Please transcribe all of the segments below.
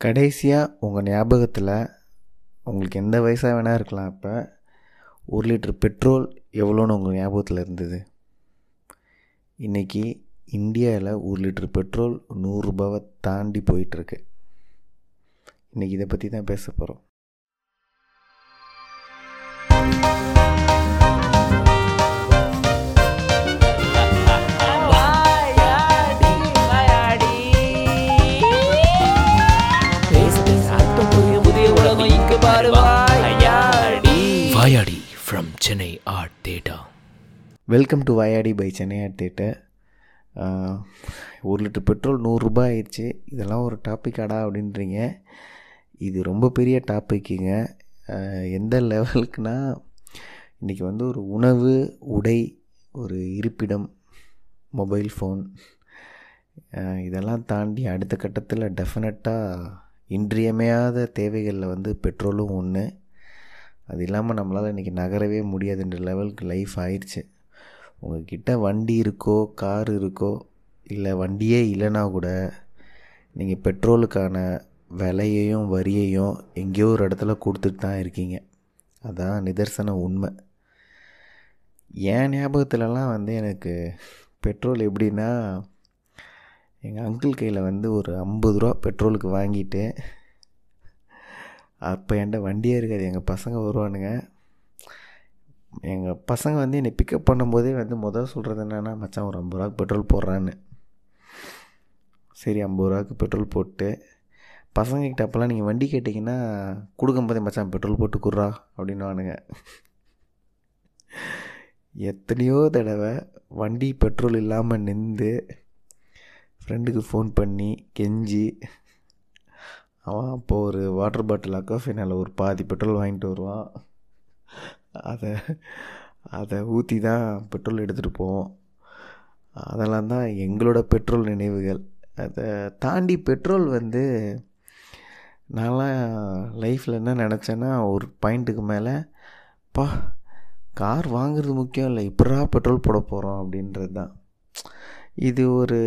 கடைசியாக உங்கள் ஞாபகத்தில் உங்களுக்கு எந்த வயசாக வேணால் இருக்கலாம் இப்போ ஒரு லிட்டர் பெட்ரோல் எவ்வளோன்னு உங்கள் ஞாபகத்தில் இருந்தது? இன்றைக்கி இந்தியாவில் ஒரு லிட்டர் பெட்ரோல் நூறுரூபாவை தாண்டி போயிட்டுருக்கு. இன்றைக்கி இதை பற்றி தான் பேச போகிறோம் Chennai art theatre welcome to வயாடி by Chennai art theatre ஒரு லிட்டர் பெட்ரோல் நூறுரூபா ஆயிடுச்சு. இதெல்லாம் ஒரு டாப்பிக்காடா அப்படின்றீங்க. இது ரொம்ப பெரிய டாப்பிக்குங்க எந்த லெவலுக்குனா இன்றைக்கி வந்து ஒரு உணவு உடை ஒரு இருப்பிடம் மொபைல் ஃபோன் இதெல்லாம் தாண்டி அடுத்த கட்டத்தில் டெஃபினட்டாக இன்றியமையாத தேவைகளில் வந்து பெட்ரோலும் ஒன்று அது இல்லாமல் நம்மளால் இன்றைக்கி நகரவே முடியாதுன்ற லெவலுக்கு லைஃப் ஆயிடுச்சு உங்ககிட்ட வண்டி இருக்கோ கார் இருக்கோ இல்லை வண்டியே இல்லைனா கூட நீங்கள் பெட்ரோலுக்கான விலையையும் வரியையும் எங்கேயோ ஒரு இடத்துல கொடுத்துட்டு தான் இருக்கீங்க. அதான் நிதர்சன உண்மை. என் ஞாபகத்துலலாம் வந்து எனக்கு பெட்ரோல் எப்படின்னா எங்கள் அங்கிள் கையில் வந்து ஒரு ஐம்பது ரூபா பெட்ரோலுக்கு வாங்கிட்டு அப்போ என்கிட்ட வண்டியே இருக்காது. எங்கள் பசங்க வருவானுங்க. எங்கள் பசங்க வந்து என்னை பிக்கப் பண்ணும்போதே வந்து முதல் சொல்கிறது என்னென்னா மச்சான் ஒரு ஐம்பது ரூபாய்க்கு பெட்ரோல் போடுறான்னு. சரி ஐம்பது ரூபாய்க்கு பெட்ரோல் போட்டு பசங்கக்கிட்ட அப்போல்லாம் நீங்கள் வண்டி கேட்டிங்கன்னா கொடுக்கும்போதே மச்சான் பெட்ரோல் போட்டு குட்றா அப்படின்னுவானுங்க. எத்தனையோ தடவை வண்டி பெட்ரோல் இல்லாமல் நின்று ஃப்ரெண்டுக்கு ஃபோன் பண்ணி கெஞ்சி அவன் அப்போது ஒரு வாட்டர் பாட்டில் அக்காஃபினால் ஒரு பாதி பெட்ரோல் வாங்கிட்டு வருவான். அதை அதை ஊற்றி தான் பெட்ரோல் எடுத்துகிட்டு போவோம். அதெல்லாம் தான் எங்களோட பெட்ரோல் நினைவுகள். அதை தாண்டி பெட்ரோல் வந்து நான்லாம் லைஃப்பில் என்ன நினச்சேன்னா ஒரு பாயிண்ட்டுக்கு மேலே பா கார் வாங்குறது முக்கியம் இல்லை இப்படா பெட்ரோல் போட போகிறோம் அப்படின்றது தான் இது ஒரு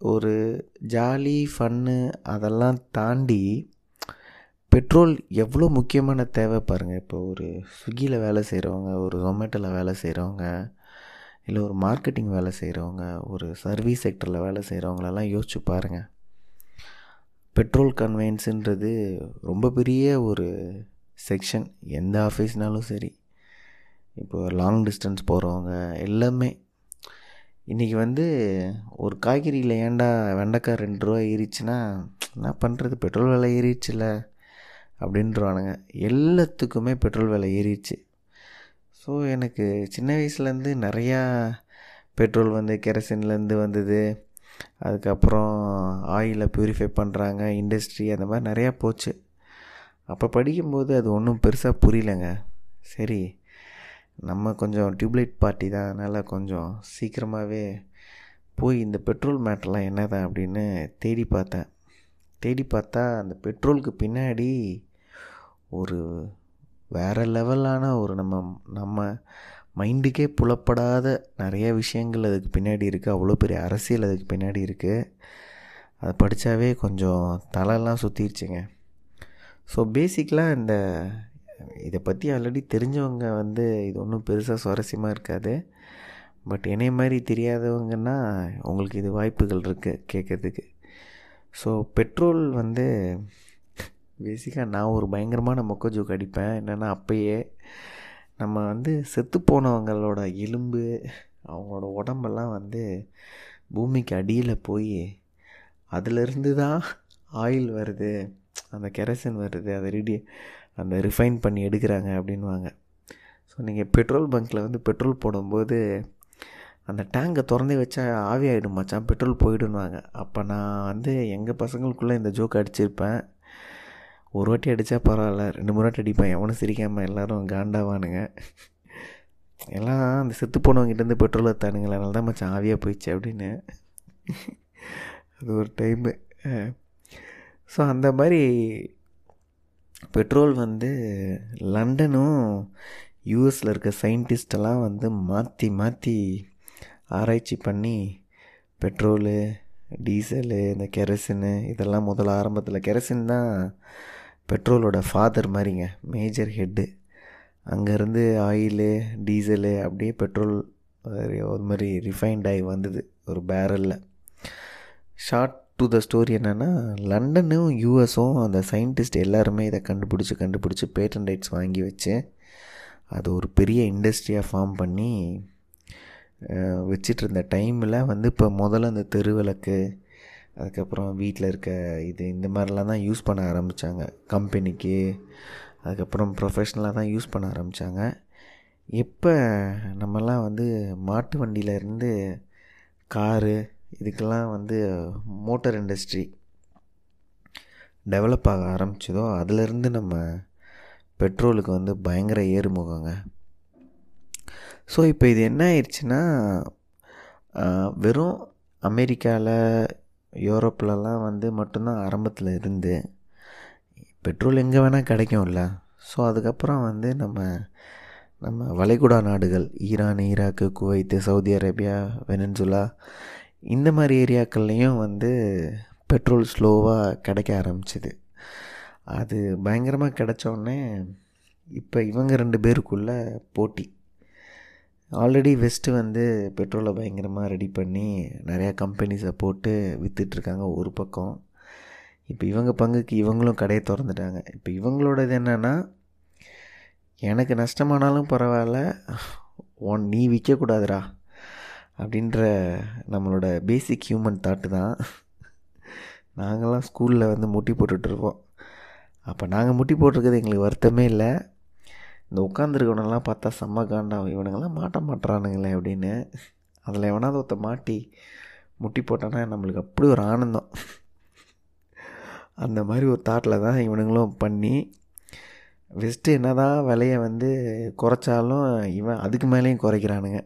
ஒரு ஜாலி ஃபன்னு அதெல்லாம் தாண்டி பெட்ரோல் எவ்வளோ முக்கியமான தேவை பாருங்கள் இப்போ ஒரு ஸ்விக்கியில் வேலை செய்கிறவங்க ஒரு ஜொமேட்டோவில் வேலை செய்கிறவங்க இல்லை ஒரு மார்க்கெட்டிங் வேலை செய்கிறவங்க ஒரு சர்வீஸ் செக்டரில் வேலை செய்கிறவங்களெல்லாம் யோசிச்சு பாருங்கள் பெட்ரோல் கன்வெயன்ஸுன்றது ரொம்ப பெரிய ஒரு செக்ஷன் எந்த ஆஃபீஸ்னாலும் சரி. இப்போ லாங் டிஸ்டன்ஸ் போகிறவங்க எல்லாமே இன்றைக்கி வந்து ஒரு காய்கறியில் ஏன்டா வெண்டைக்காய் ரெண்டு ரூபா ஏறிச்சுன்னா என்ன பண்ணுறது பெட்ரோல் விலை ஏறிடுச்சுல அப்படின்றவானுங்க எல்லாத்துக்குமே பெட்ரோல் விலை ஏறிடுச்சு. ஸோ எனக்கு சின்ன வயசுலேருந்து நிறையா பெட்ரோல் வந்து கெரசின்லேருந்து வந்தது. அதுக்கப்புறம் ஆயிலை ப்யூரிஃபை பண்ணுறாங்க இண்டஸ்ட்ரி அந்த மாதிரி நிறையா போச்சு. அப்போ படிக்கும்போது அது ஒன்றும் பெருசாக புரியலைங்க. சரி நம்ம கொஞ்சம் டியூப்லைட் பார்ட்டி தான். அதனால் கொஞ்சம் சீக்கிரமாகவே போய் இந்த பெட்ரோல் மேட்டர்லாம் என்னதான் அப்படின்னு தேடி பார்த்தேன். தேடி பார்த்தா அந்த பெட்ரோலுக்கு பின்னாடி ஒரு வேறு லெவலான ஒரு நம்ம நம்ம மைண்டுக்கே புலப்படாத நிறைய விஷயங்கள் அதுக்கு பின்னாடி இருக்குது அவ்வளோ பெரிய அரசியல் அதுக்கு பின்னாடி இருக்குது அதை படித்தாவே கொஞ்சம் தலைலாம் சுற்றிருச்சுங்க ஸோ பேசிக்கலாக இந்த இதை பற்றி ஆல்ரெடி தெரிஞ்சவங்க வந்து இது ஒன்றும் பெருசாக சுவாரஸ்யமாக இருக்காது. பட் என்னை மாதிரி தெரியாதவங்கன்னா உங்களுக்கு இது வாய்ப்புகள் இருக்குது கேட்குறதுக்கு. ஸோ பெட்ரோல் வந்து பேசிக்காக நான் ஒரு பயங்கரமான மொக்க ஜோக் அடிப்பேன். என்னென்னா அப்பயே நம்ம வந்து செத்து போனவங்களோட எலும்பு அவங்களோட உடம்பெல்லாம் வந்து பூமிக்கு அடியில் போய் அதிலிருந்து தான் ஆயில் வருது. அந்த கெரசின் வருது அதை ரெடி அந்த ரிஃபைன் பண்ணி எடுக்கிறாங்க அப்படின்வாங்க ஸோ நீங்கள் பெட்ரோல் பங்க்கில் வந்து பெட்ரோல் போடும்போது அந்த டேங்கை திறந்தே வச்சா ஆவியாகிடும் மச்சான் பெட்ரோல் போயிடுன்வாங்க அப்போ நான் வந்து எங்கள் பசங்களுக்குள்ளே இந்த ஜோக் அடிச்சிருப்பேன். ஒரு வாட்டி அடித்தா பரவாயில்ல ரெண்டு மூணு வாட்டி அடிப்பேன் எவனும் சிரிக்காமல் எல்லோரும் காண்டாவானுங்க. எல்லாம் அந்த செத்து போனவங்கிட்டேருந்து பெட்ரோல் எடுத்தானுங்களே அதனால தான் மச்சான் ஆவியாக போயிடுச்சு அப்படின்னு. அது ஒரு டைமு ஸோ அந்த மாதிரி பெட்ரோல் வந்து லண்டனும் யூஎஸில் இருக்க சயின்டிஸ்டெல்லாம் வந்து மாற்றி மாற்றி ஆராய்ச்சி பண்ணி பெட்ரோலு டீசலு இந்த கெரசினு இதெல்லாம் முதல்ல ஆரம்பத்தில் கெரசின் தான் பெட்ரோலோட ஃபாதர் மாதிரிங்க மேஜர் ஹெட்டு அங்கேருந்து ஆயிலு டீசலு அப்படியே பெட்ரோல் ஒரு மாதிரி ரிஃபைன்ட் ஆகி வந்தது ஒரு பேரலில் ஷார்ட் டு த ஸ்டோரி என்னென்னா லண்டனும் யூஎஸும் அந்த சயின்டிஸ்ட் எல்லாருமே இதை கண்டுபிடிச்சி கண்டுபிடிச்சி பேட்டன் ரைட்ஸ் வாங்கி வச்சு அது ஒரு பெரிய இண்டஸ்ட்ரியாக ஃபார்ம் பண்ணி வச்சிட்டு இருந்த டைமில் வந்து இப்போ முதல்ல அந்த தெருவிளக்கு அதுக்கப்புறம் வீட்டில் இருக்க இது இந்த மாதிரிலாம் தான் யூஸ் பண்ண ஆரம்பித்தாங்க கம்பெனிக்கு அதுக்கப்புறம் ப்ரொஃபஷ்னலாக தான் யூஸ் பண்ண ஆரம்பித்தாங்க எப்போ நம்மலாம் வந்து மாட்டு வண்டியிலேருந்து காரு இதுக்கெல்லாம் வந்து மோட்டர் இண்டஸ்ட்ரி டெவலப் ஆக ஆரம்பிச்சதோ அதிலிருந்து நம்ம பெட்ரோலுக்கு வந்து பயங்கர ஏறுமுகங்க. ஸோ இப்போ இது என்ன ஆயிடுச்சுன்னா வெறும் அமெரிக்காவில் யூரோப்லலாம் வந்து மட்டும்தான் ஆரம்பத்தில் இருந்து பெட்ரோல் எங்கே வேணால் கிடைக்கும்ல. ஸோ அதுக்கப்புறம் வந்து நம்ம நம்ம வளைகுடா நாடுகள் Iran Iraq Kuwait Saudi Arabia Venezuela இந்த மாதிரி ஏரியாக்கள்லேயும் வந்து பெட்ரோல் ஸ்லோவாக கிடைக்க ஆரம்பிச்சிது. அது பயங்கரமாக கிடச்சோடனே இப்போ இவங்க ரெண்டு பேருக்குள்ள போட்டி. ஆல்ரெடி வெஸ்ட்டு வந்து பெட்ரோலை பயங்கரமாக ரெடி பண்ணி நிறையா கம்பெனிஸை போட்டு விற்றுட்ருக்காங்க ஒரு பக்கம். இப்போ இவங்க பங்குக்கு இவங்களும் கடையை திறந்துட்டாங்க. இப்போ இவங்களோடது என்னென்னா எனக்கு நஷ்டமானாலும் பரவாயில்ல ஒன் நீ விற்கக்கூடாதுடா அப்படின்ற நம்மளோட பேசிக் ஹியூமன் தாட்டு தான். நாங்கள்லாம் ஸ்கூலில் வந்து முட்டி போட்டுட்ருப்போம் அப்போ நாங்கள் முட்டி போட்டிருக்கிறது எங்களுக்கு வருத்தமே இல்லை. இந்த உட்காந்துருக்கவனெல்லாம் பார்த்தா செம்ம காண்டாகும் இவனுங்கெல்லாம் மாட்ட மாட்டுறானுங்களே அப்படின்னு. அதில் எவனாவது ஒருத்த மாட்டி முட்டி போட்டானா நம்மளுக்கு அப்படி ஒரு ஆனந்தம். அந்த மாதிரி ஒரு தாட்டில் தான் இவனுங்களும் பண்ணி வெஸ்ட்டு என்ன தான் விலையை வந்து குறைச்சாலும் இவன் அதுக்கு மேலேயும் குறைக்கிறானுங்க.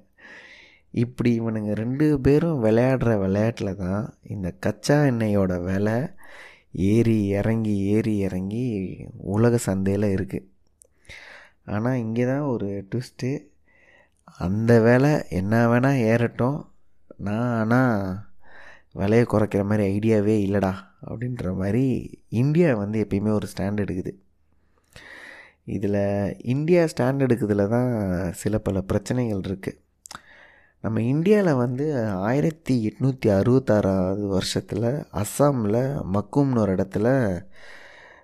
இப்படி இவனுங்க ரெண்டு பேரும் விளையாடுற விளையாட்டில் தான் இந்த கச்சா எண்ணெயோட விலை ஏறி இறங்கி ஏறி இறங்கி உலக சந்தையில் இருக்குது ஆனால் இங்கே தான் ஒரு ட்விஸ்ட்டு அந்த வேலை என்ன வேணால் ஏறட்டும். நான் ஆனால் விலையை குறைக்கிற மாதிரி ஐடியாவே இல்லைடா அப்படின்ற மாதிரி இந்தியா வந்து எப்பயுமே ஒரு ஸ்டாண்ட் எடுக்குது. இதில் இந்தியா ஸ்டாண்ட் எடுக்கிறதுல தான் சில பல பிரச்சனைகள் இருக்குது நம்ம இந்தியாவில் வந்து ஆயிரத்தி எட்நூற்றி அறுபத்தாறாவது வருஷத்தில் அஸ்ஸாமில் மக்கும்னு ஒரு இடத்துல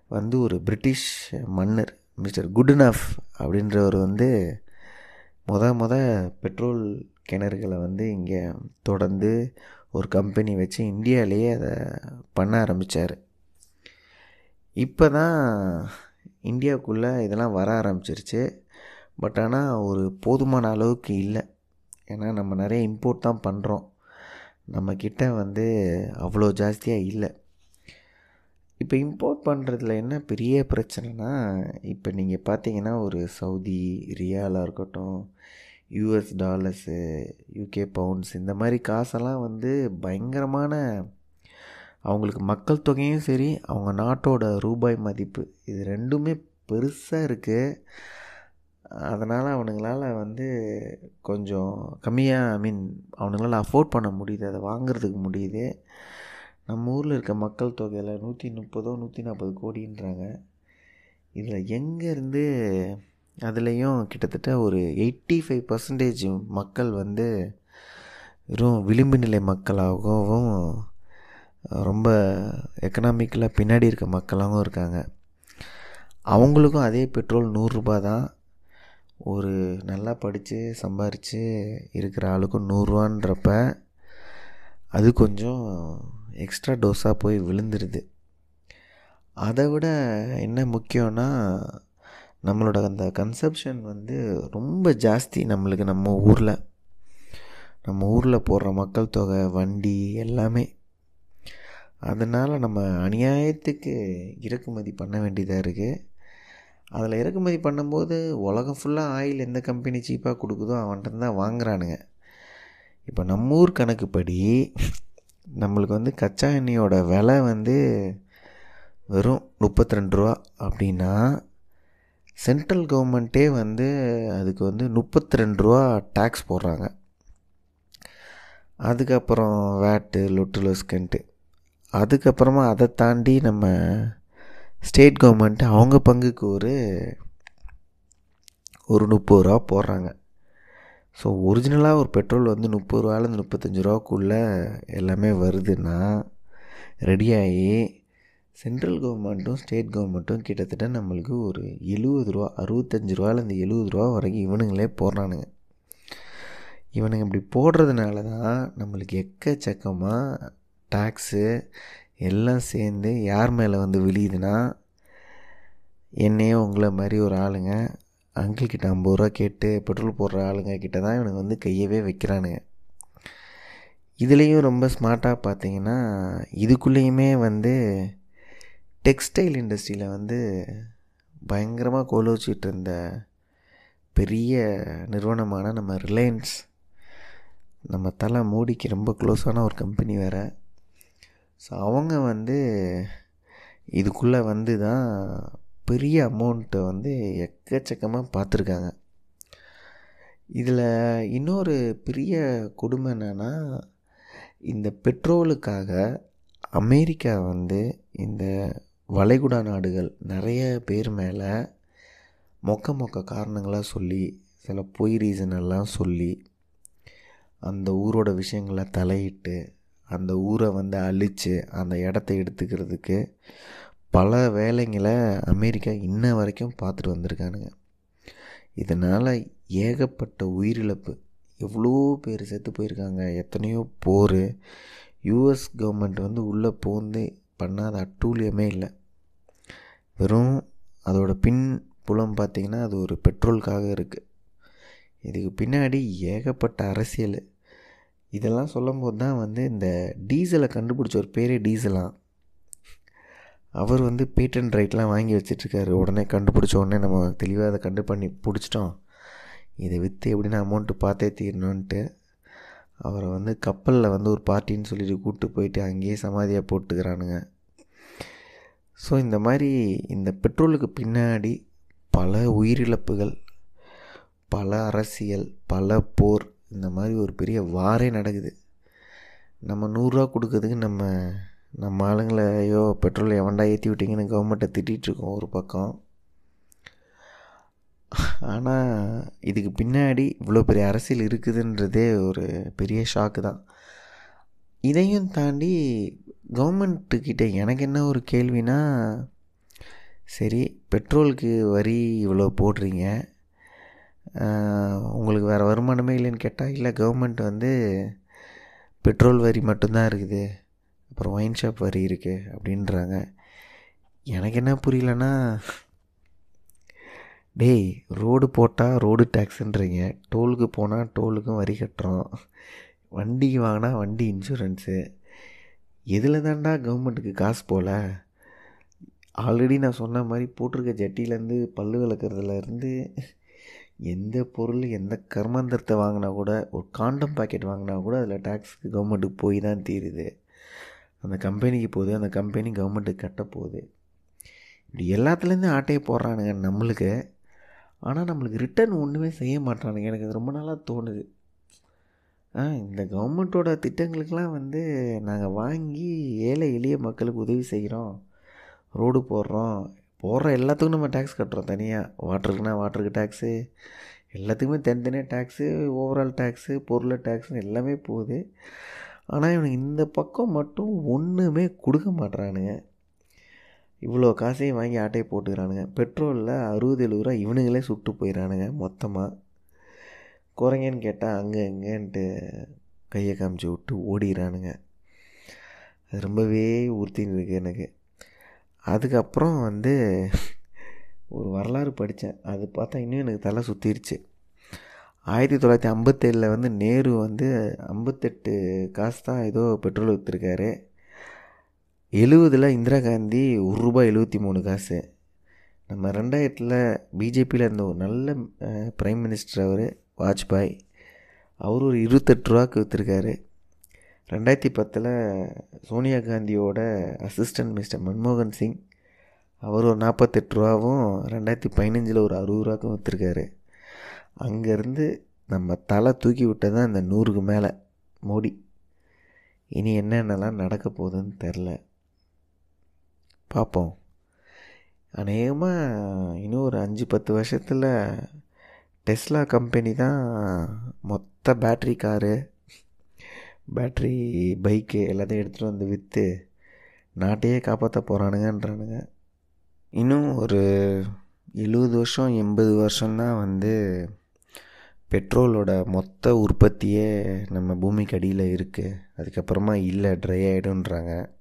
வந்து ஒரு பிரிட்டிஷ் மன்னர் மிஸ்டர் குட்னஃப் அப்படின்றவர் வந்து முத முத பெட்ரோல் கிணறுகளை வந்து இங்கே தொடர்ந்து ஒரு கம்பெனி வச்சு இந்தியாவிலேயே அதை பண்ண ஆரம்பித்தார் இப்போ தான் இந்தியாவுக்குள்ளே இதெல்லாம் வர ஆரம்பிச்சிருச்சு. பட் ஆனால் ஒரு போதுமான அளவுக்கு இல்லை. ஏன்னா நம்ம நிறைய இம்போர்ட் தான் பண்ணுறோம் நம்மக்கிட்ட வந்து அவ்வளோ ஜாஸ்தியாக இல்லை. இப்போ இம்போர்ட் பண்ணுறதுல என்ன பெரிய பிரச்சனைனா இப்போ நீங்கள் பார்த்தீங்கன்னா ஒரு சவுதி ரியாலாக இருக்கட்டும் யூஎஸ் டாலர்ஸு யூகே பவுண்ட்ஸ் இந்த மாதிரி காசெல்லாம் வந்து பயங்கரமான அவங்களுக்கு மக்கள் தொகையும் சரி அவங்க நாட்டோட ரூபாய் மதிப்பு இது ரெண்டுமே பெருசாக இருக்குது அதனால் அவனுங்களால் வந்து கொஞ்சம் கம்மியாக ஐ மீன் அவனுங்களால் அஃபோர்ட் பண்ண முடியுது அதை வாங்குறதுக்கு முடியுது. நம்ம ஊரில் இருக்க மக்கள் தொகையில் நூற்றி முப்பதோ நூற்றி நாற்பது கோடின்றாங்க. இதில் எங்கேருந்து அதுலேயும் கிட்டத்தட்ட ஒரு எயிட்டி ஃபைவ் பர்சன்டேஜ் மக்கள் வந்து வெறும் விளிம்பு நிலை மக்களாகவும் ரொம்ப எக்கனாமிக்கலாக பின்னாடி இருக்க மக்களாகவும் இருக்காங்க. அவங்களுக்கும் அதே பெட்ரோல் நூறுரூபா தான். ஒரு நல்லா படித்து சம்பாரித்து இருக்கிற ஆளுக்கும் நூறுரூவான்றப்ப அது கொஞ்சம் எக்ஸ்ட்ரா டோஸாக போய் விழுந்துருது. அதை விட என்ன முக்கியம்னா நம்மளோட அந்த கன்சப்ஷன் வந்து ரொம்ப ஜாஸ்தி நம்மளுக்கு நம்ம ஊரில். நம்ம ஊரில் போடுற மக்கள் தொகை வண்டி எல்லாமே. அதனால் நம்ம அநியாயத்துக்கு இறக்குமதி பண்ண வேண்டியதாக இருக்குது அதில் இறக்குமதி பண்ணும்போது உலகம் ஃபுல்லாக ஆயில் எந்த கம்பெனி சீப்பாக கொடுக்குதோ அவன்கிட்ட தான் வாங்குறானுங்க. இப்போ நம்ம ஊர் கணக்குப்படி நம்மளுக்கு வந்து கச்சா எண்ணெயோட விலை வந்து வெறும் முப்பத்தி ரெண்டு ரூபா அப்படின்னா சென்ட்ரல் கவர்மெண்ட்டே வந்து அதுக்கு வந்து முப்பத்தி ரெண்டு ரூபா டேக்ஸ் போடுறாங்க. அதுக்கப்புறம் வேட்டு லொட்டு லொஸ்கன்ட்டு அதுக்கப்புறமா அதை தாண்டி நம்ம ஸ்டேட் கவர்மெண்ட் அவங்க பங்குக்கு ஒரு ஒரு முப்பது ரூபா போடுறாங்க. ஸோ ஒரிஜினலாக ஒரு பெட்ரோல் வந்து முப்பது ரூபாலேருந்து முப்பத்தஞ்சு ரூபாக்குள்ளே எல்லாமே வருதுன்னா ரெடியாகி சென்ட்ரல் கவர்மெண்ட்டும் ஸ்டேட் கவர்மெண்ட்டும் கிட்டத்தட்ட நம்மளுக்கு ஒரு எழுபது ரூபா அறுபத்தஞ்சு ரூபாலேருந்து எழுபது ரூபா வரைக்கும் இவனுங்களே போடுறானுங்க. இவனுங்க இப்படி போடுறதுனால தான் நம்மளுக்கு எக்கச்சக்கமாக டேக்ஸு எல்லாம் சேர்ந்து யார் மேலே வந்து விழியுதுன்னா என்னையே உங்களை மாதிரி ஒரு ஆளுங்க அங்கிள்கிட்ட ஐம்பது ரூபா கேட்டு பெட்ரோல் போடுற ஆளுங்க கிட்ட தான் இவனுக்கு வந்து கையவே வைக்கிறானுங்க. இதுலேயும் ரொம்ப ஸ்மார்ட்டாக பார்த்தீங்கன்னா இதுக்குள்ளேயுமே வந்து டெக்ஸ்டைல் இண்டஸ்ட்ரியில் வந்து பயங்கரமாக கோலோச்சிட்டு இருந்த பெரிய நிறுவனமான நம்ம ரிலையன்ஸ் நம்ம தலை மோடிக்கு ரொம்ப க்ளோஸான ஒரு கம்பெனி வேறு. ஸோ அவங்க வந்து இதுக்குள்ளே வந்து தான் பெரிய அமௌண்ட்டை வந்து எக்கச்சக்கமாக பார்த்துருக்காங்க. இதில் இன்னொரு பெரிய கொடுமை என்னென்னா இந்த பெட்ரோலுக்காக அமெரிக்கா வந்து இந்த வளைகுடா நாடுகள் நிறைய பேர் மேலே மொக்க மொக்க காரணங்களாக சொல்லி சில பொய் ரீசனெல்லாம் சொல்லி அந்த ஊரோட விஷயங்களை தலையிட்டு அந்த ஊரை வந்து அழித்து அந்த இடத்த எடுத்துக்கிறதுக்கு பல வேலைங்களை அமெரிக்கா இன்ன வரைக்கும் பார்த்துட்டு வந்திருக்கானுங்க. இதனால் ஏகப்பட்ட உயிரிழப்பு. எவ்வளோ பேர் செத்து போயிருக்காங்க. எத்தனையோ போர். யூஎஸ் கவர்மெண்ட் வந்து உள்ளே போந்து பண்ணாத அட்டூழியமே இல்லை. வெறும் அதோட பின் புலம் பார்த்திங்கன்னா அது ஒரு பெட்ரோலுக்காக இருக்குது இதுக்கு பின்னாடி ஏகப்பட்ட அரசியல். இதெல்லாம் சொல்லும்போது தான் வந்து இந்த டீசலை கண்டுபிடிச்ச ஒரு பேரே டீசலாம். அவர் வந்து பேட்டன் ரைட்லாம் வாங்கி வச்சிட்ருக்காரு. உடனே கண்டுபிடிச்ச உடனே நம்ம தெளிவாக அதை கண்டு பண்ணி பிடிச்சிட்டோம். இதை விற்று எப்படின்னா அமௌண்ட்டு பார்த்தே தீரணுன்ட்டு அவரை வந்து கப்பலில் வந்து ஒரு பார்ட்டின்னு சொல்லிட்டு கூப்பிட்டு போயிட்டு அங்கேயே சமாதியாக போட்டுக்கிறானுங்க. ஸோ இந்த மாதிரி இந்த பெட்ரோலுக்கு பின்னாடி பல உயிரிழப்புகள் பல அரசியல் பல போர் இந்த மாதிரி ஒரு பெரிய வாரே நடக்குது. நம்ம நூறுரூவா கொடுக்கறதுக்கு நம்ம நம்ம ஆளுங்களை ஐயோ பெட்ரோல் எவன்டா ஏற்றி விட்டீங்கன்னு கவர்மெண்ட்டை திட்டிகிட்ருக்கோம் ஒரு பக்கம். ஆனால் இதுக்கு பின்னாடி இவ்வளோ பெரிய அரசியல் இருக்குதுன்றதே ஒரு பெரிய ஷாக்கு தான். இதையும் தாண்டி கவர்மெண்ட்டுக்கிட்ட எனக்கு என்ன ஒரு கேள்வினா சரி பெட்ரோலுக்கு வரி இவ்வளோ போடுறீங்க. உங்களுக்கு வேறு வருமானமே இல்லைன்னு கேட்டால் இல்லை கவர்மெண்ட் வந்து பெட்ரோல் வரி மட்டும்தான் இருக்குது அப்புறம் ஒயின் ஷாப் வரி இருக்குது அப்படின்றாங்க. எனக்கு என்ன புரியலன்னா டேய் ரோடு போட்டால் ரோடு டேக்ஸுன்றீங்க டோலுக்கு போனால் டோலுக்கும் வரி கட்டுறோம். வண்டிக்கு வாங்கினா வண்டி இன்சூரன்ஸு எதில் தாண்டா கவர்மெண்ட்டுக்கு காசு போகல ஆல்ரெடி நான் சொன்ன மாதிரி போட்டிருக்க ஜட்டியிலேருந்து பல்லு விளக்குறதுலேருந்து எந்த பொருள் எந்த கர்மாந்திரத்தை வாங்கினா கூட ஒரு காண்டம் பாக்கெட் வாங்கினா கூட அதில் டேக்ஸுக்கு கவர்மெண்ட்டுக்கு போய் தான் தீருது. அந்த கம்பெனிக்கு போகுது அந்த கம்பெனி கவர்மெண்ட்டுக்கு கட்ட போகுது. இப்படி எல்லாத்துலேருந்து ஆட்டையை போடுறானுங்க நம்மளுக்கு. ஆனால் நம்மளுக்கு ரிட்டர்ன் ஒன்றுமே செய்ய மாட்டானுங்க எனக்கு அது ரொம்ப நாளாக தோணுது. ஆ இந்த கவர்மெண்ட்டோட திட்டங்களுக்கெலாம் வந்து நாங்கள் வாங்கி ஏழை எளிய மக்களுக்கு உதவி செய்கிறோம் ரோடு போடுறோம். போடுற எல்லாத்துக்கும் நம்ம டேக்ஸ் கட்டுறோம். தனியாக வாட்டருக்குனா வாட்டருக்கு டேக்ஸு எல்லாத்துக்குமே தனித்தனியாக டேக்ஸு ஓவரால் டேக்ஸு பொருள் டேக்ஸுன்னு எல்லாமே போகுது. ஆனால் இவனுக்கு இந்த பக்கம் மட்டும் ஒன்றுமே கொடுக்க மாட்றானுங்க. இவ்வளோ காசையும் வாங்கி ஆட்டையை போட்டுக்கிறானுங்க. பெட்ரோலில் அறுபது எழுபது ரூபா இவனுங்களே சுட்டு போயிடறானுங்க மொத்தமாக குறைங்கன்னு கேட்டால் அங்கே இங்கேன்ட்டு கையை காமிச்சு விட்டு ஓடிடுறானுங்க அது ரொம்பவே உறுத்தின்னு இருக்குது எனக்கு. அதுக்கப்புறம் வந்து ஒரு வரலாறு படித்தேன். அது பார்த்தா இன்னும் எனக்கு தலை சுற்றிருச்சு ஆயிரத்தி தொள்ளாயிரத்தி ஐம்பத்தேழில் வந்து நேரு வந்து ஐம்பத்தெட்டு காசு தான் ஏதோ பெட்ரோல் விற்றுருக்காரு எழுவதில் இந்திரா காந்தி ஒரு ரூபாய் எழுபத்தி மூணு காசு. நம்ம ரெண்டாயிரத்தில் பிஜேபியில் இருந்த ஒரு நல்ல ப்ரைம் மினிஸ்டர் அவர் வாஜ்பாய். அவர் ஒரு இருபத்தெட்டு ரூபாக்கு விற்றுருக்காரு ரெண்டாயிரத்தி பத்தில் சோனியா காந்தியோட அசிஸ்டன்ட் மிஸ்டர் மன்மோகன் சிங் அவர் ஒரு நாற்பத்தெட்டு ரூபாவும் ரெண்டாயிரத்தி பதினஞ்சில் ஒரு அறுபது ரூபாக்கும் விற்றுருக்காரு அங்கேருந்து நம்ம தலை தூக்கி விட்டது தான் இந்த நூறுக்கு மேலே மோடி. இனி என்னென்னலாம் நடக்க போகுதுன்னு தெரில. பார்ப்போம் அநேகமாக இன்னும் ஒரு அஞ்சு பத்து வருஷத்தில் டெஸ்லா கம்பெனி தான் மொத்த பேட்ரி காரு பேட்ரி பைக்கு எல்லாத்தையும் எடுத்துகிட்டு வந்து விற்று நாட்டையே காப்பாற்ற போகிறானுங்கன்றானுங்க இன்னும் ஒரு எழுபது வருஷம் எண்பது வருஷம்னா வந்து பெட்ரோலோட மொத்த உற்பத்தியே நம்ம பூமிக்கு அடியில் இருக்குது அதுக்கப்புறமா இல்லை ட்ரை ஆகிடும்ன்றாங்க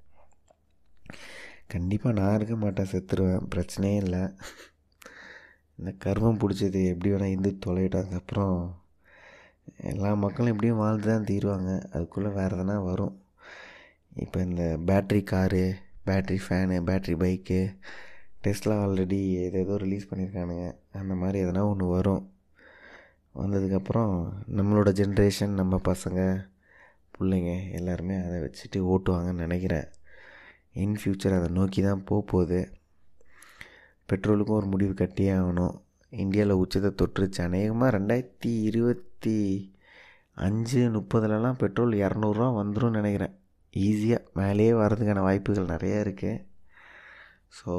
கண்டிப்பாக நான் இருக்க மாட்டேன் செத்துருவேன். பிரச்சனையே இல்லை. இந்த கர்வம் பிடிச்சது எப்படி வேணால் இருந்து தொலையிடும் அதுக்கப்புறம் எல்லா மக்களும் எப்படியும் வாழ்ந்து தான் தீருவாங்க. அதுக்குள்ளே வேறு எதனா வரும். இப்போ இந்த battery car battery fan battery bike டெஸ்ட்லாம் ஆல்ரெடி ஏதேதோ ரிலீஸ் பண்ணியிருக்கானுங்க அந்த மாதிரி எதனா ஒன்று வரும். வந்ததுக்கப்புறம் நம்மளோட ஜென்ரேஷன் நம்ம பசங்க பிள்ளைங்க எல்லாருமே அதை வச்சுட்டு ஓட்டுவாங்கன்னு நினைக்கிறேன். இன் ஃப்யூச்சர் அதை நோக்கி தான் போக போகுது பெட்ரோலுக்கும் ஒரு முடிவு கட்டியே ஆகணும். இந்தியாவில் உச்சத்தை தொற்றுச்சு அநேகமாக ரெண்டாயிரத்தி இருபத்தி அஞ்சு முப்பதுலலாம் பெட்ரோல் இரநூறுவா வந்துடும் நினைக்கிறேன். ஈஸியாக மேலேயே வர்றதுக்கான வாய்ப்புகள் நிறையா இருக்குது ஸோ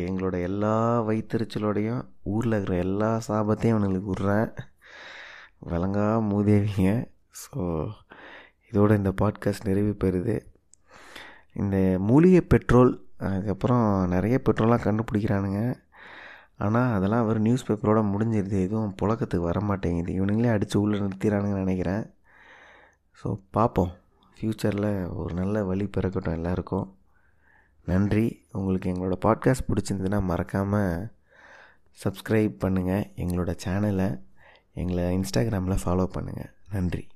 எங்களோட எல்லா வயிற்றுச்சலோடையும் ஊரில் இருக்கிற எல்லா சாபத்தையும் அவனுங்களுக்கு விட்றேன். விளங்கா மூதேவிங்க. ஸோ இதோட இந்த பாட்காஸ்ட் நிறைவு பெறுது. இந்த மூலிகை பெட்ரோல் அதுக்கப்புறம் நிறைய பெட்ரோலாம் கண்டுபிடிக்கிறானுங்க. ஆனால் அதெல்லாம் அவர் நியூஸ் பேப்பரோட முடிஞ்சிருது. எதுவும் புழக்கத்துக்கு வர மாட்டேங்குது. இவனுங்களே அடித்து உள்ளே நிறுத்திடுறானுங்கன்னு நினைக்கிறேன். ஸோ பார்ப்போம் ஃப்யூச்சரில் ஒரு நல்ல வழி பிறக்கட்டும் எல்லாருக்கும். நன்றி. உங்களுக்கு எங்களோட பாட்காஸ்ட் பிடிச்சிருந்ததுன்னா மறக்காமல் சப்ஸ்கிரைப் பண்ணுங்கள் எங்களோட சேனலை எங்களை இன்ஸ்டாகிராமில் ஃபாலோ பண்ணுங்கள் நன்றி.